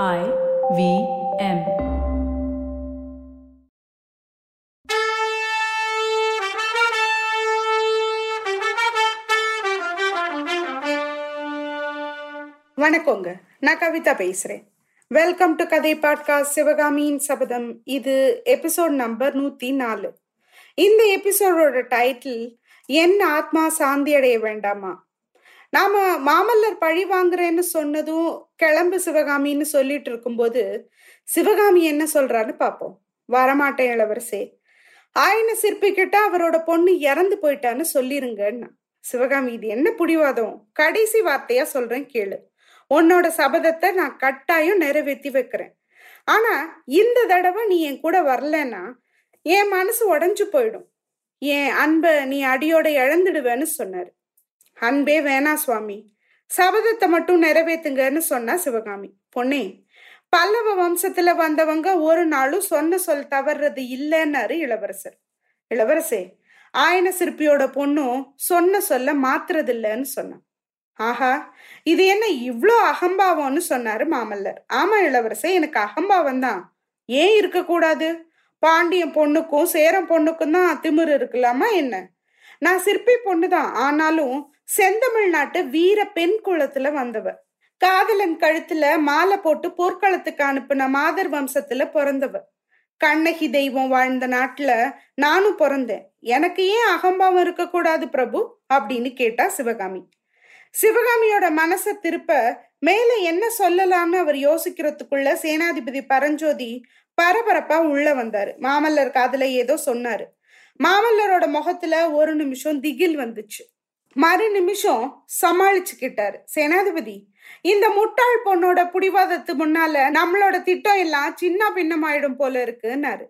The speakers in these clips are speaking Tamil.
I V M. வணக்கங்க. நான் கவிதா பேசுறேன். வெல்கம் டு கதை பாட்காஸ்ட் சிவகாமியின் சபதம் இது எபிசோட் நம்பர் நூத்தி நாலு இந்த எபிசோடோட டைட்டில் என் ஆத்மா சாந்தி அடைய வேண்டாமா? நாம மாமல்லர் பழி வாங்குறேன்னு சொன்னதும் கிளம்பு சிவகாமின்னு சொல்லிட்டு இருக்கும்போது சிவகாமி என்ன சொல்றான்னு பார்ப்போம் வரமாட்டேன் இளவரசே. ஆயன சிற்பிக்கிட்ட அவரோட பொண்ணு இறந்து போயிட்டான்னு சொல்லிருங்கன்னா சிவகாமி இது என்ன புடிவாதம்? கடைசி வார்த்தையா சொல்றேன் கேளு. உன்னோட சபதத்தை நான் கட்டாயம் நிறைவேற்றி வைக்கிறேன். ஆனா இந்த தடவை நீ என் கூட வரலன்னா என் மனசு உடஞ்சு போயிடும். என் அன்பை நீ அடியோட இழந்துடுவேன்னு சொன்னாரு. அன்பே வேணா சுவாமி. சபதத்தை மட்டும் நிறைவேத்துங்கன்னு சொன்னா சிவகாமி. பொண்ணே பல்லவ வம்சத்துல வந்தவங்க ஒரு நாளும் சொன்ன சொல் தவறுறது இல்லைன்னாரு இளவரசர். இளவரசே ஆயன சிற்பியோட பொண்ணும் சொன்ன சொல்ல மாத்துறது இல்லைன்னு சொன்னான். ஆஹா இது என்ன இவ்வளோ அகம்பாவம்னு சொன்னாரு மாமல்லர். ஆமா இளவரசே எனக்கு அகம்பாவம் தான். ஏன் இருக்கக்கூடாது? பாண்டியன் பொண்ணுக்கும் சேரம் பொண்ணுக்கும் தான் திமிரு இருக்கலாமா என்ன? நான் சிற்பி பொண்ணுதான். ஆனாலும் செந்தமிழ்நாட்டு வீர பெண் குளத்துல வந்தவ. காதலன் கழுத்துல மாலை போட்டு போர்க்களத்துக்கு அனுப்புன மாதர் வம்சத்துல பிறந்தவ. கண்ணகி தெய்வம் வாழ்ந்த நாட்டுல நானும் பிறந்தேன். எனக்கு ஏன் அகம்பாவம் இருக்கக்கூடாது பிரபு? அப்படின்னு கேட்டா சிவகாமி. சிவகாமியோட மனசை திருப்ப மேல என்ன சொல்லலாம்னு அவர் யோசிக்கிறதுக்குள்ள சேனாதிபதி பரஞ்சோதி பரபரப்பா உள்ள வந்தாரு. மாமல்லர் காதல ஏதோ சொன்னாரு. மாமல்லரோட முகத்துல ஒரு நிமிஷம் திகில் வந்துச்சு. மறு நிமிஷம் சமாளிச்சுக்கிட்டாரு. சேனாதிபதி இந்த முட்டாள் பொண்ணோட புடிவாதத்து முன்னால நம்மளோட திட்டம் எல்லாம் சின்ன பின்னமாயிடும் போல இருக்குன்னாரு.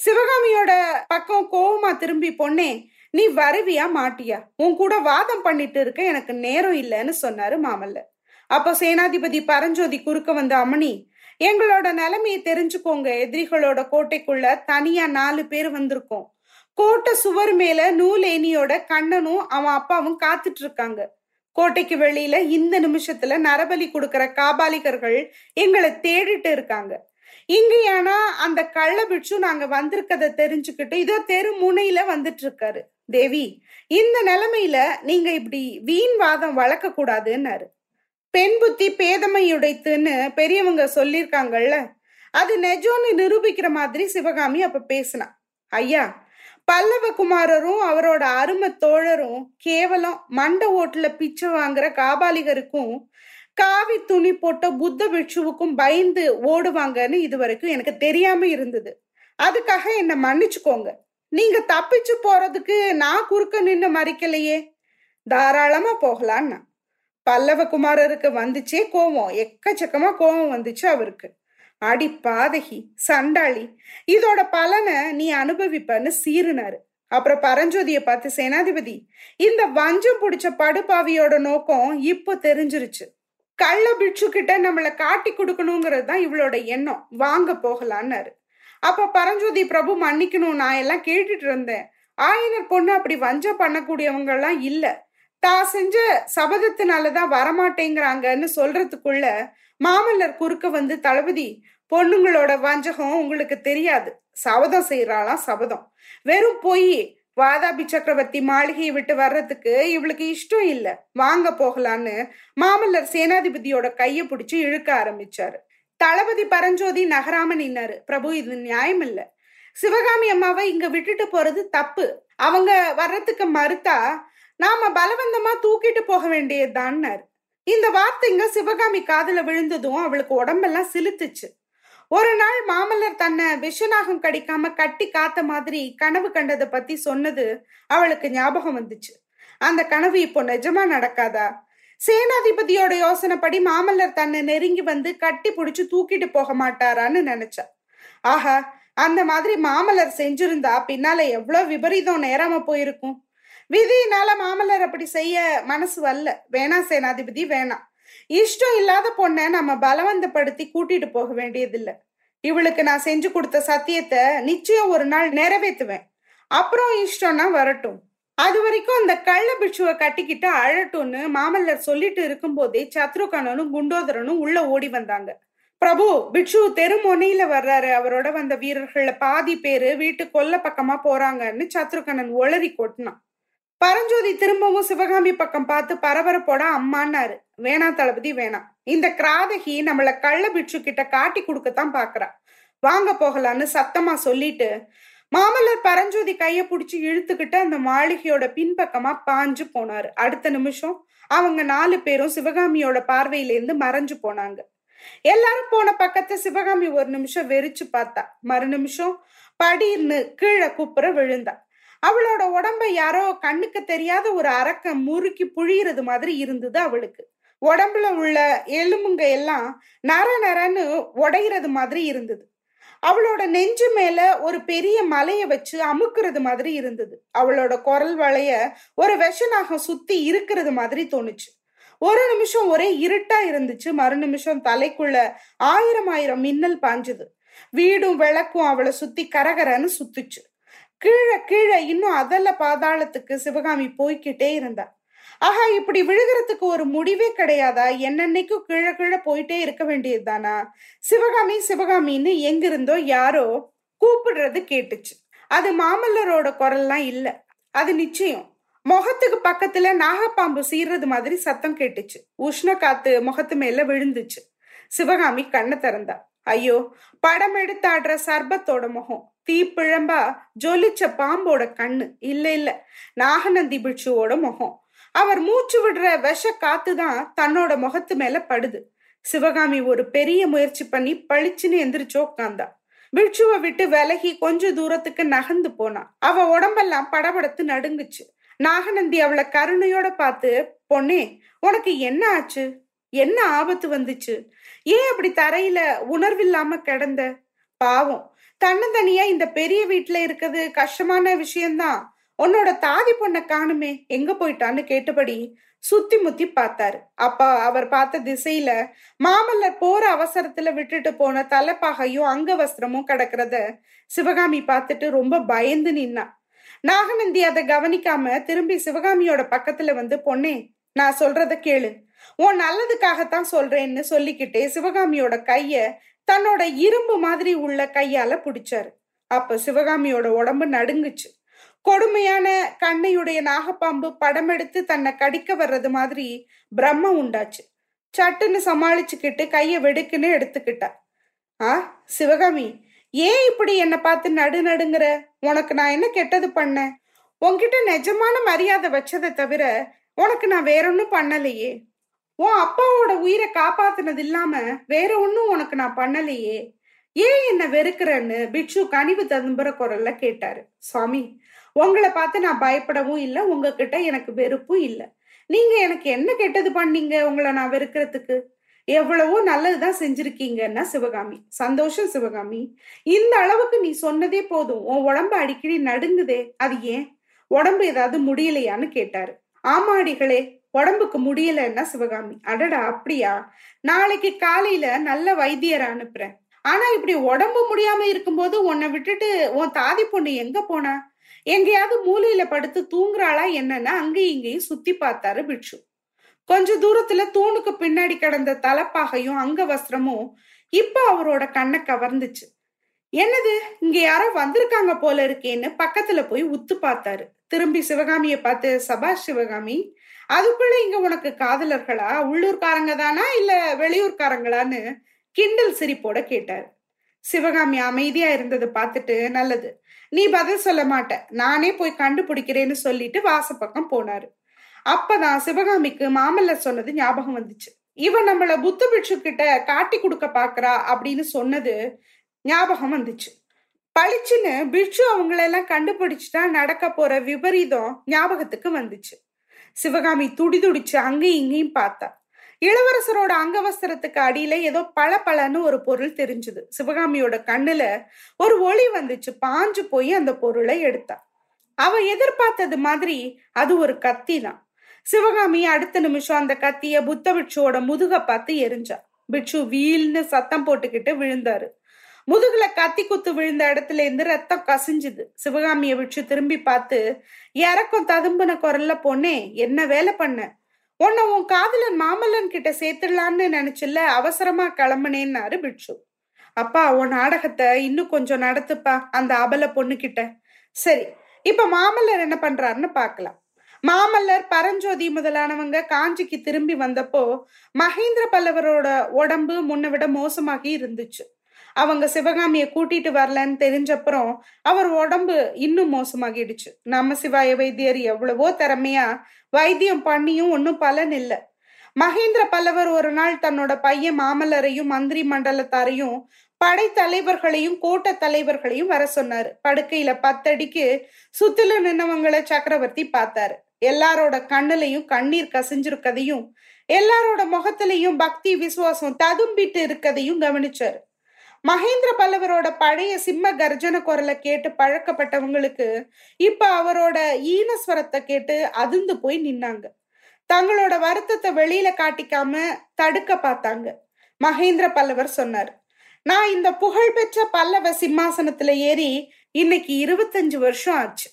சிவகாமியோட பக்கம் கோவமா திரும்பி பொண்ணே நீ வருவியா மாட்டியா? உன் கூட வாதம் பண்ணிட்டு இருக்க எனக்கு நேரம் இல்லைன்னு சொன்னாரு மாமல்லர். அப்போ சேனாதிபதி பரஞ்சோதி குறுக்க வந்த அமணி எங்களோட நிலைமையை தெரிஞ்சுக்கோங்க. எதிரிகளோட கோட்டைக்குள்ள தனியா நாலு பேர் வந்திருக்கோம். கோட்டை சுவர் மேல நூலேனியோட கண்ணனும் அவன் அப்பாவும் காத்துட்டு இருக்காங்க கோட்டைக்கு வெளியில இந்த நிமிஷத்துல நரபலி கொடுக்கற காபாலிகர்கள் எங்களை தேடிட்டு இருக்காங்க. இங்கேயானா அந்த கள்ள பிட்சு நாங்க வந்திருக்கத தெரிஞ்சுக்கிட்டு இதோ தெரு முனையில வந்துட்டு இருக்காரு தேவி இந்த நிலைமையில நீங்க இப்படி வீண் வாதம் வளர்க்க கூடாதுன்னாரு பெண் புத்தி பேதமை உடைத்துன்னு பெரியவங்க சொல்லியிருக்காங்கல்ல அது நெஜோன்னு நிரூபிக்கிற மாதிரி சிவகாமி அப்ப பேசினா. ஐயா பல்லவ குமாரரும் அவரோட அருமை தோழரும் கேவலம் மண்ட ஓட்டுல பிச்சை வாங்குற காபாலிகருக்கும் காவி துணி போட்ட புத்த பிட்சுவுக்கும் பயந்து ஓடுவாங்கன்னு இது வரைக்கும் எனக்கு தெரியாம இருந்தது. அதுக்காக என்ன மன்னிச்சுக்கோங்க. நீங்க தப்பிச்சு போறதுக்கு நான் குறுக்க நின்று மறிக்கலையே. தாராளமா போகலான்னா. பல்லவ குமாரருக்கு வந்துச்சே கோவம். எக்கச்சக்கமா கோவம் வந்துச்சு அவருக்கு. அடி பாதகி சண்டாளி. இதோட பலனை நீ அனுபவிப்பன்னு சீருனாரு அப்புறம் பரஞ்சோதிய பார்த்து சேனாதிபதி இந்த வஞ்சம் பிடிச்ச படுபாவியோட நோக்கம் இப்போ தெரிஞ்சிருச்சு. கள்ள பிட்சு கிட்ட நம்மளை காட்டி கொடுக்கணுங்கிறது தான் இவளோட எண்ணம். வாங்க போகலான்னாரு. அப்ப பரஞ்சோதி பிரபு மன்னிக்கணும். நான் எல்லாம் கேட்டுட்டு இருந்தேன். ஆயனர் பொண்ணு அப்படி வஞ்சம் பண்ணக்கூடியவங்க எல்லாம் இல்லை. தான் செஞ்ச சபதத்தினாலதான் வரமாட்டேங்கிறாங்கன்னு சொல்றதுக்குள்ள மாமல்லர் குறுக்க வந்து தளபதி பொண்ணுங்களோட வஞ்சகம் உங்களுக்கு தெரியாது. சபதம் செய்யறாளாம் சபதம். வெறும் பொய் வாதாபி சக்கரவர்த்தி மாளிகையை விட்டு வர்றதுக்கு இவளுக்கு இஷ்டம் இல்ல. வாங்க போகலான்னு மாமல்லர் சேனாதிபதியோட கைய பிடிச்சு இழுக்க ஆரம்பிச்சாரு. தளபதி பரஞ்சோதி நகராம நின்னாரு. பிரபு இது நியாயம் இல்ல. சிவகாமி அம்மாவை இங்க விட்டுட்டு போறது தப்பு. அவங்க வர்றதுக்கு மறுத்தா நாம பலவந்தமா தூக்கிட்டு போக வேண்டியதுதான்னாரு. இந்த வார்த்தைங்க சிவகாமி காதுல விழுந்ததும் அவளுக்கு உடம்பெல்லாம் சிலுத்துச்சு ஒரு நாள் மாமல்லர் தன்னை விஷநாகம் கடிக்காம கட்டி காத்த மாதிரி கனவு கண்டதை பத்தி சொன்னது அவளுக்கு ஞாபகம் வந்துச்சு. அந்த கனவு இப்போ நிஜமா நடக்காதா? சேனாதிபதியோட யோசனைப்படி மாமல்லர் தன்னை நெருங்கி வந்து கட்டி பிடிச்சு தூக்கிட்டு போக மாட்டாரான்னு நினைச்சா. ஆஹா அந்த மாதிரி மாமல்லர் செஞ்சிருந்தா பின்னால எவ்வளவு விபரீதம் நேராம போயிருக்கும்? விதியினால மாமல்லர் அப்படி செய்ய மனசு வரல. வேணா சேனாதிபதி வேணாம் இஷ்டம் இல்லாத பொண்ணை நம்ம பலவந்தப்படுத்தி கூட்டிட்டு போக வேண்டியதில்லை. இவளுக்கு நான் செஞ்சு கொடுத்த சத்தியத்தை நிச்சயம் ஒரு நாள் நிறைவேற்றுவேன். அப்புறம் இஷ்டம்னா வரட்டும். அது வரைக்கும் அந்த கள்ள பிட்சுவை கட்டிக்கிட்டு அழட்டும்னு மாமல்லர் சொல்லிட்டு இருக்கும்போதே சத்ருகனனும் குண்டோதரனும் உள்ள ஓடி வந்தாங்க. பிரபு பிட்சு தெரு முனையில வர்றாரு. அவரோட வந்த வீரர்கள்ல பாதி பேரு வீட்டு கொல்ல பக்கமா போறாங்கன்னு சத்ருகனன் ஒளறி கொட்டினான். பரஞ்சோதி திரும்பவும் சிவகாமி பக்கம் பார்த்து பரபரப்போட அம்மான்னாரு. வேணா தளபதி வேணாம் இந்த கிராதகி நம்மள கள்ள பிட்சு கிட்ட காட்டி கொடுக்கத்தான் பாக்குறா. வாங்க போகலான்னு சத்தமா சொல்லிட்டு மாமல்லர் பரஞ்சோதி கைய புடிச்சு இழுத்துக்கிட்டு அந்த மாளிகையோட பின்பக்கமா பாஞ்சு போனாரு. அடுத்த நிமிஷம் அவங்க நாலு பேரும் சிவகாமியோட பார்வையிலேருந்து மறைஞ்சு போனாங்க. எல்லாரும் போன பக்கத்தை சிவகாமி ஒரு நிமிஷம் வெறிச்சு பார்த்தா. மறு நிமிஷம் படின்னு கீழே குப்புற விழுந்தா. அவளோட உடம்ப யாரோ கண்ணுக்கு தெரியாத ஒரு அரக்க முறுக்கி புழியறது மாதிரி இருந்தது அவளுக்கு. உடம்புல உள்ள எலும்புங்க எல்லாம் நர நரன்னு உடையிறது மாதிரி இருந்தது. அவளோட நெஞ்சு மேல ஒரு பெரிய மலைய வச்சு அமுக்குறது மாதிரி இருந்தது. அவளோட குரல் வளைய ஒரு விஷனாக சுத்தி இருக்கிறது மாதிரி தோணுச்சு. ஒரு நிமிஷம் ஒரே இருட்டா இருந்துச்சு. மறு நிமிஷம் தலைக்குள்ள ஆயிரம் ஆயிரம் மின்னல் பாஞ்சுது. வீடும் விளக்கும் அவளை சுத்தி கரகரன்னு சுத்துச்சு. கீழே கீழே இன்னும் அதல்ல பாதாளத்துக்கு சிவகாமி போய்கிட்டே இருந்தா. ஆஹா இப்படி விழுகிறதுக்கு ஒரு முடிவே கிடையாதா? என்னன்னைக்கும் கீழே கீழே போயிட்டே இருக்க வேண்டியது தானா? சிவகாமி சிவகாமின்னு எங்கிருந்தோ யாரோ கூப்பிடுறது கேட்டுச்சு. அது மாமல்லரோட குரல்லாம் இல்ல. அது நிச்சயம். முகத்துக்கு பக்கத்துல நாகப்பாம்பு சீர்றது மாதிரி சத்தம் கேட்டுச்சு. உஷ்ண காத்து முகத்து மேல விழுந்துச்சு. சிவகாமி கண்ணை திறந்தா. ஐயோ படம் எடுத்து ஆடுற சர்பத்தோட முகம். தீப்பிழம்பா ஜொலிச்ச பாம்போட கண்ணு. இல்ல இல்ல. நாகநந்தி பிட்சுவோட முகம். அவர் மூச்சு விடுற விஷ காத்துதான் தன்னோட முகத்து மேல படுது. சிவகாமி ஒரு பெரிய முயற்சி பண்ணி பளிச்சுன்னு எந்திரிச்சு உட்காந்தா பிட்சுவை விட்டு விலகி கொஞ்ச தூரத்துக்கு நகர்ந்து போனா. அவ உடம்பெல்லாம் படபடத்து நடுங்குச்சு. நாகநந்தி அவளை கருணையோட பார்த்து பொண்ணே உனக்கு என்ன ஆச்சு? என்ன ஆபத்து வந்துச்சு? ஏன் அப்படி தரையில உணர்வில்லாம கிடந்த? பாவம். தன்னந்தனியா இந்த பெரிய வீட்டுல இருக்கிறது கஷ்டமான விஷயம்தான். உன்னோட தாதி பொண்ணை காணுமே எங்க போயிட்டான்னு கேட்டபடி சுத்தி முத்தி பார்த்தாரு. அப்பா அவர் பார்த்த திசையில மாமல்லர் போற அவசரத்துல விட்டுட்டு போன தலைப்பாகையும் அங்க வஸ்திரமும் கிடக்கிறத சிவகாமி பார்த்துட்டு ரொம்ப பயந்து நின்னா. நாகநந்தி அதை கவனிக்காம திரும்பி சிவகாமியோட பக்கத்துல வந்து பொண்ணே நான் சொல்றத கேளு. உன் நல்லதுக்காகத்தான் சொல்றேன்னு சொல்லிக்கிட்டே சிவகாமியோட கைய தன்னோட இரும்பு மாதிரி உள்ள கையால பிடிச்சாரு. அப்ப சிவகாமியோட உடம்பு நடுங்குச்சு. கொடுமையான கண்ணையுடைய நாகப்பாம்பு படம் எடுத்து தன்னை கடிக்க வர்றது மாதிரி பிரம்ம உண்டாச்சு. சட்டுன்னு சமாளிச்சுக்கிட்டு கைய வெடுக்குன்னு எடுத்துக்கிட்டா. ஆ சிவகாமி ஏன் இப்படி என்னை பார்த்து நடு நடுங்கிற? உனக்கு நான் என்ன கெட்டது பண்ணேன்? உன்கிட்ட நிஜமான மரியாதை வச்சதை தவிர உனக்கு நான் வேறொன்றும் பண்ணலையே. உன் அப்பாவோட உயிரை காப்பாத்துனது இல்லாம வேற ஒன்னும் உனக்கு நான் பண்ணலையே. ஏன் என்ன வெறுக்கிறன்னு பிட்சு கனிவு ததும்புற குரல்ல கேட்டாரு. சுவாமி உங்களை பார்த்து நான் பயப்படவும் இல்லை உங்ககிட்ட எனக்கு வெறுப்பும் இல்லை. நீங்க எனக்கு என்ன கெட்டது பண்ணீங்க உங்களை நான் வெறுக்கிறதுக்கு? எவ்வளவோ நல்லதுதான் செஞ்சிருக்கீங்கன்னா சிவகாமி. சந்தோஷம் சிவகாமி. இந்த அளவுக்கு நீ சொன்னதே போதும். உன் உடம்பு அடிக்கடி நடுங்குதே. அது ஏன்? உடம்பு ஏதாவது முடியலையான்னு கேட்டாரு. ஆமாடிகளே உடம்புக்கு முடியலன்னா சிவகாமி. அடடா அப்படியா? நாளைக்கு காலையில நல்ல வைத்தியரை அனுப்புறேன். ஆனா இப்படி உடம்பு முடியாம இருக்கும்போது உன்னை விட்டுட்டு உன் தாதி பொண்ணு எங்க போனா? எங்கேயாவது மூலையில படுத்து தூங்குறாளா என்னன்னா அங்கேயும் இங்கேயும் சுத்தி பார்த்தாரு பிட்சு கொஞ்ச தூரத்துல தூணுக்கு பின்னாடி கிடந்த தலைப்பாகையும் அங்க வஸ்திரமும் இப்ப அவரோட கண்ணை கவர்ந்துச்சு. என்னது இங்க யாரோ வந்திருக்காங்க போல இருக்கேன்னு பக்கத்துல போய் உத்து பார்த்தாரு. திரும்பி சிவகாமிய பார்த்து சபாஷ் சிவகாமி அதுக்குள்ள இங்க உனக்கு காதலர்களா? உள்ளூர்காரங்க தானா? இல்ல வெளியூர்காரங்களான்னு கிண்டல் சிரிப்போட கேட்டாரு. சிவகாமி அமைதியா இருந்ததை பார்த்துட்டு நல்லது. நீ பதில் சொல்ல மாட்ட. நானே போய் கண்டுபிடிக்கிறேன்னு சொல்லிட்டு வாசப்பக்கம் போனாரு. அப்பதான் சிவகாமிக்கு மாமல்ல சொன்னது ஞாபகம் வந்துச்சு. இவன் நம்மள புத்த பிட்சு கிட்ட காட்டி கொடுக்க பாக்குறா அப்படின்னு சொன்னது ஞாபகம் வந்துச்சு. பளிச்சுன்னு பிட்சு அவங்களெல்லாம் கண்டுபிடிச்சிட்டா நடக்க போற விபரீதம் ஞாபகத்துக்கு வந்துச்சு. சிவகாமி துடிதுடிச்சு அங்கேயும் இங்கேயும் பார்த்தா. இளவரசரோட அங்கவஸ்திரத்துக்கு அடியில ஏதோ பல பலன்னு ஒரு பொருள் தெரிஞ்சுது. சிவகாமியோட கண்ணுல ஒரு ஒளி வந்துச்சு. பாஞ்சு போய் அந்த பொருளை எடுத்தா. அவ எதிர்பார்த்தது மாதிரி அது ஒரு கத்தி தான். சிவகாமி அடுத்த நிமிஷம் அந்த கத்திய புத்த பிட்சுவோட முதுக பார்த்து எரிஞ்சா. பிட்சு வீல்னு சத்தம் போட்டுக்கிட்டு விழுந்தாரு. முதுகுல கத்தி குத்து விழுந்த இடத்துல இருந்து ரத்தம் கசிஞ்சுது. சிவகாமிய விட்டு திரும்பி பார்த்து இறக்கம் ததும்பின குரல்ல பொண்ணே என்ன வேலை பண்ண? உன்னை உன் காதலன் மாமல்லன் கிட்ட சேர்த்துடலான்னு நினைச்சில்ல அவசரமா கிளம்புனேன்னாரு பிட்சு அப்பா உன் நாடகத்தை இன்னும் கொஞ்சம் நடத்துப்பா அந்த அபல பொண்ணு கிட்ட சரி இப்ப மாமல்லர் என்ன பண்றாருன்னு பாக்கலாம் மாமல்லர் பரஞ்சோதி முதலானவங்க காஞ்சிக்கு திரும்பி வந்தப்போ மகேந்திர பல்லவரோட உடம்பு முன்ன விட மோசமாகி இருந்துச்சு. அவங்க சிவகாமியை கூட்டிட்டு வரலன்னு தெரிஞ்சப்புறம் அவர் உடம்பு இன்னும் மோசமாகிடுச்சு. நம்ம சிவாய வைத்தியர் எவ்வளவோ திறமையா வைத்தியம் பண்ணியும் ஒன்றும் பலன் இல்லை. மகேந்திர பல்லவர் ஒரு நாள் தன்னோட பையன் மாமல்லரையும் மந்திரி மண்டலத்தாரையும் படை தலைவர்களையும் கோட்ட தலைவர்களையும் வர சொன்னாரு. படுக்கையில பத்தடிக்கு சுத்தில நின்னவங்களை சக்கரவர்த்தி பார்த்தாரு. எல்லாரோட கண்ணுலையும் கண்ணீர் கசிஞ்சிருக்கதையும் எல்லாரோட முகத்திலையும் பக்தி விசுவாசம் ததும்பிட்டு இருக்கதையும் கவனிச்சாரு. மகேந்திர பல்லவரோட பழைய சிம்ம கர்ஜன குரலை கேட்டு பழக்கப்பட்டவங்களுக்கு இப்ப அவரோட ஈனஸ்வரத்தை கேட்டு அதிர்ந்து போய் நின்னாங்க. தங்களோட வருத்தத்தை வெளியில காட்டிக்காம தடுக்க பார்த்தாங்க. மகேந்திர பல்லவர் சொன்னார் நான் இந்த புகழ்பெற்ற பல்லவ சிம்மாசனத்துல ஏறி இன்னைக்கு இருபத்தஞ்சு வருஷம் ஆச்சு.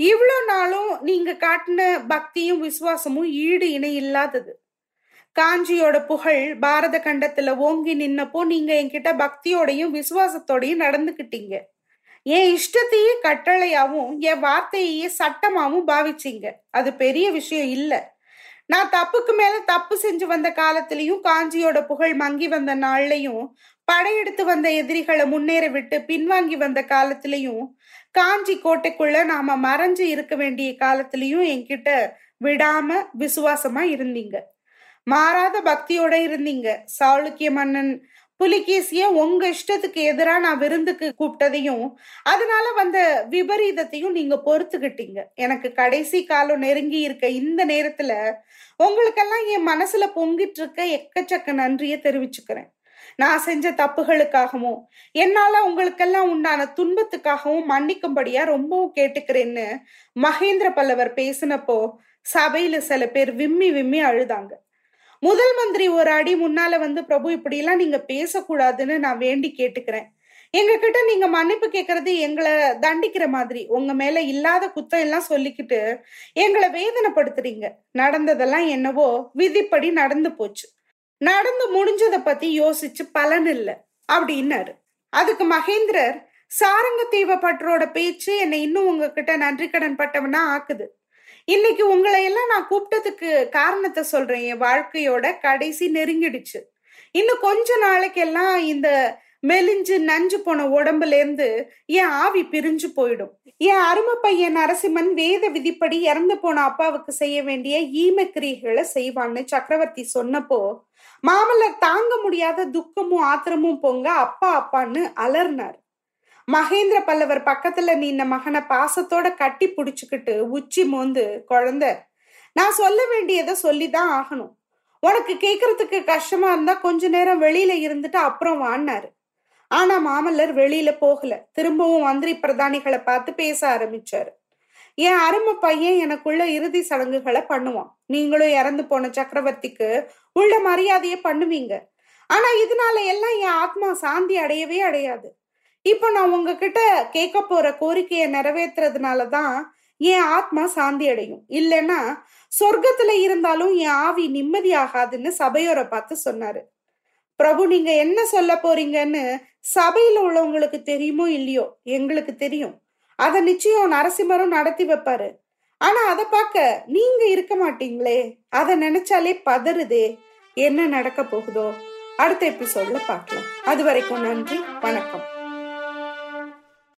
இவ்வளோ நாளும் நீங்க காட்டின பக்தியும் விசுவாசமும் ஈடு இணை இல்லாதது. காஞ்சியோட புகழ் பாரத கண்டத்துல ஓங்கி நின்னப்போ நீங்க என்கிட்ட பக்தியோடையும் விசுவாசத்தோடையும் நடந்துகிட்டீங்க என் இஷ்டத்தையே கட்டளையாவும் என் வார்த்தையே சட்டமாவும் பாவிச்சிங்க. அது பெரிய விஷயம் இல்ல. நான் தப்புக்கு மேல தப்பு செஞ்சு வந்த காலத்திலையும் காஞ்சியோட புகழ் மங்கி வந்த நாள்லையும் படையெடுத்து வந்த எதிரிகளை முன்னேற விட்டு பின்வாங்கி வந்த காலத்திலையும் காஞ்சி கோட்டைக்குள்ள நாம மறைஞ்சு இருக்க வேண்டிய காலத்திலையும் என்கிட்ட விடாம விசுவாசமா இருந்தீங்க. மாறாத பக்தியோட இருந்தீங்க. சாளுக்கிய மன்னன் புலிகேசிய உங்க இஷ்டத்துக்கு எதிராக நான் விருந்துக்கு கூப்பிட்டதையும் அதனால வந்த விபரீதத்தையும் நீங்க பொறுத்துக்கிட்டீங்க. எனக்கு கடைசி காலம் நெருங்கி இருக்க இந்த நேரத்துல உங்களுக்கெல்லாம் என் மனசுல பொங்கிட்டு இருக்க எக்கச்சக்க நன்றிய தெரிவிச்சுக்கிறேன். நான் செஞ்ச தப்புகளுக்காகவும் என்னால உங்களுக்கெல்லாம் உண்டான துன்பத்துக்காகவும் மன்னிக்கும்படியா ரொம்பவும் கேட்டுக்கிறேன்னு மகேந்திர பல்லவர் பேசினப்போ சபையில சில பேர் விம்மி விம்மி அழுதாங்க. முதல் மந்திரி ஒரு அடி முன்னால வந்து பிரபு இப்படி எல்லாம் நீங்க பேசக்கூடாதுன்னு நான் வேண்டி கேட்டுக்கிறேன். எங்க கிட்ட நீங்க மன்னிப்பு கேட்கறது எங்களை தண்டிக்கிற மாதிரி. உங்க மேல இல்லாத குத்தம் எல்லாம் சொல்லிக்கிட்டு எங்களை வேதனைப்படுத்துறீங்க. நடந்ததெல்லாம் என்னவோ விதிப்படி நடந்து போச்சு. நடந்து முடிஞ்சதை பத்தி யோசிச்சு பலன் இல்லை அப்படின்னாரு. அதுக்கு மகேந்திரர் சாரங்க பற்றோட பேச்சு என்னை இன்னும் உங்ககிட்ட நன்றி கடன் பட்டவனா ஆக்குது. இன்னைக்கு உங்களை எல்லாம் நான் கூப்பிட்டதுக்கு காரணத்தை சொல்றேன். என் வாழ்க்கையோட கடைசி நெருங்கிடுச்சு. இன்னும் கொஞ்ச நாளைக்கெல்லாம் இந்த மெலிஞ்சு நஞ்சு போன உடம்புல இருந்து என் ஆவி பிரிஞ்சு போயிடும். என் அருமை பையன் நரசிம்மன் வேத விதிப்படி இறந்து போன அப்பாவுக்கு செய்ய வேண்டிய ஈமக்கிரிகளை செய்வான்னு சக்கரவர்த்தி சொன்னப்போ மாமல்லர் தாங்க முடியாத துக்கமும் ஆத்திரமும் பொங்க அப்பா அப்பான்னு அலர்னார் மகேந்திர பல்லவர் பக்கத்துல நின்ன மகனை பாசத்தோட கட்டி புடிச்சுக்கிட்டு உச்சி மோந்து குழந்த நான் சொல்ல வேண்டியதை சொல்லிதான் ஆகணும். உனக்கு கேக்குறதுக்கு கஷ்டமா இருந்தா கொஞ்ச நேரம் வெளியில இருந்துட்டு அப்புறம் வான்னாரு. ஆனா மாமல்லர் வெளியில போகல. திரும்பவும் மந்திரி பிரதானிகளை பார்த்து பேச ஆரம்பிச்சாரு. என் அருமை பையன் எனக்குள்ள இறுதி சடங்குகளை பண்ணுவான். நீங்களும் இறந்து போன சக்கரவர்த்திக்கு உள்ள மரியாதையை பண்ணுவீங்க. ஆனா இதனால எல்லாம் என் ஆத்மா சாந்தி அடையவே அடையாது. இப்போ நான் உங்ககிட்ட கேட்க போற கோரிக்கையை நிறைவேற்றுறதுனாலதான் என் ஆத்மா சாந்தி அடையும். இல்லைன்னா சொர்க்கத்துல இருந்தாலும் என் ஆவி நிம்மதி ஆகாதுன்னு சபையோரை பார்த்து சொன்னாரு. பிரபு நீங்க என்ன சொல்ல போறீங்கன்னு சபையில உள்ளவங்களுக்கு தெரியுமோ இல்லையோ எங்களுக்கு தெரியும். அதை நிச்சயம் நரசிம்மரும் நடத்தி வைப்பாரு. ஆனா அதை பார்க்க நீங்க இருக்க மாட்டீங்களே. அதை நினைச்சாலே பதறுதே. என்ன நடக்க போகுதோ? அடுத்த எபிசோட்ல பார்க்கலாம். அது வரைக்கும் நன்றி வணக்கம்.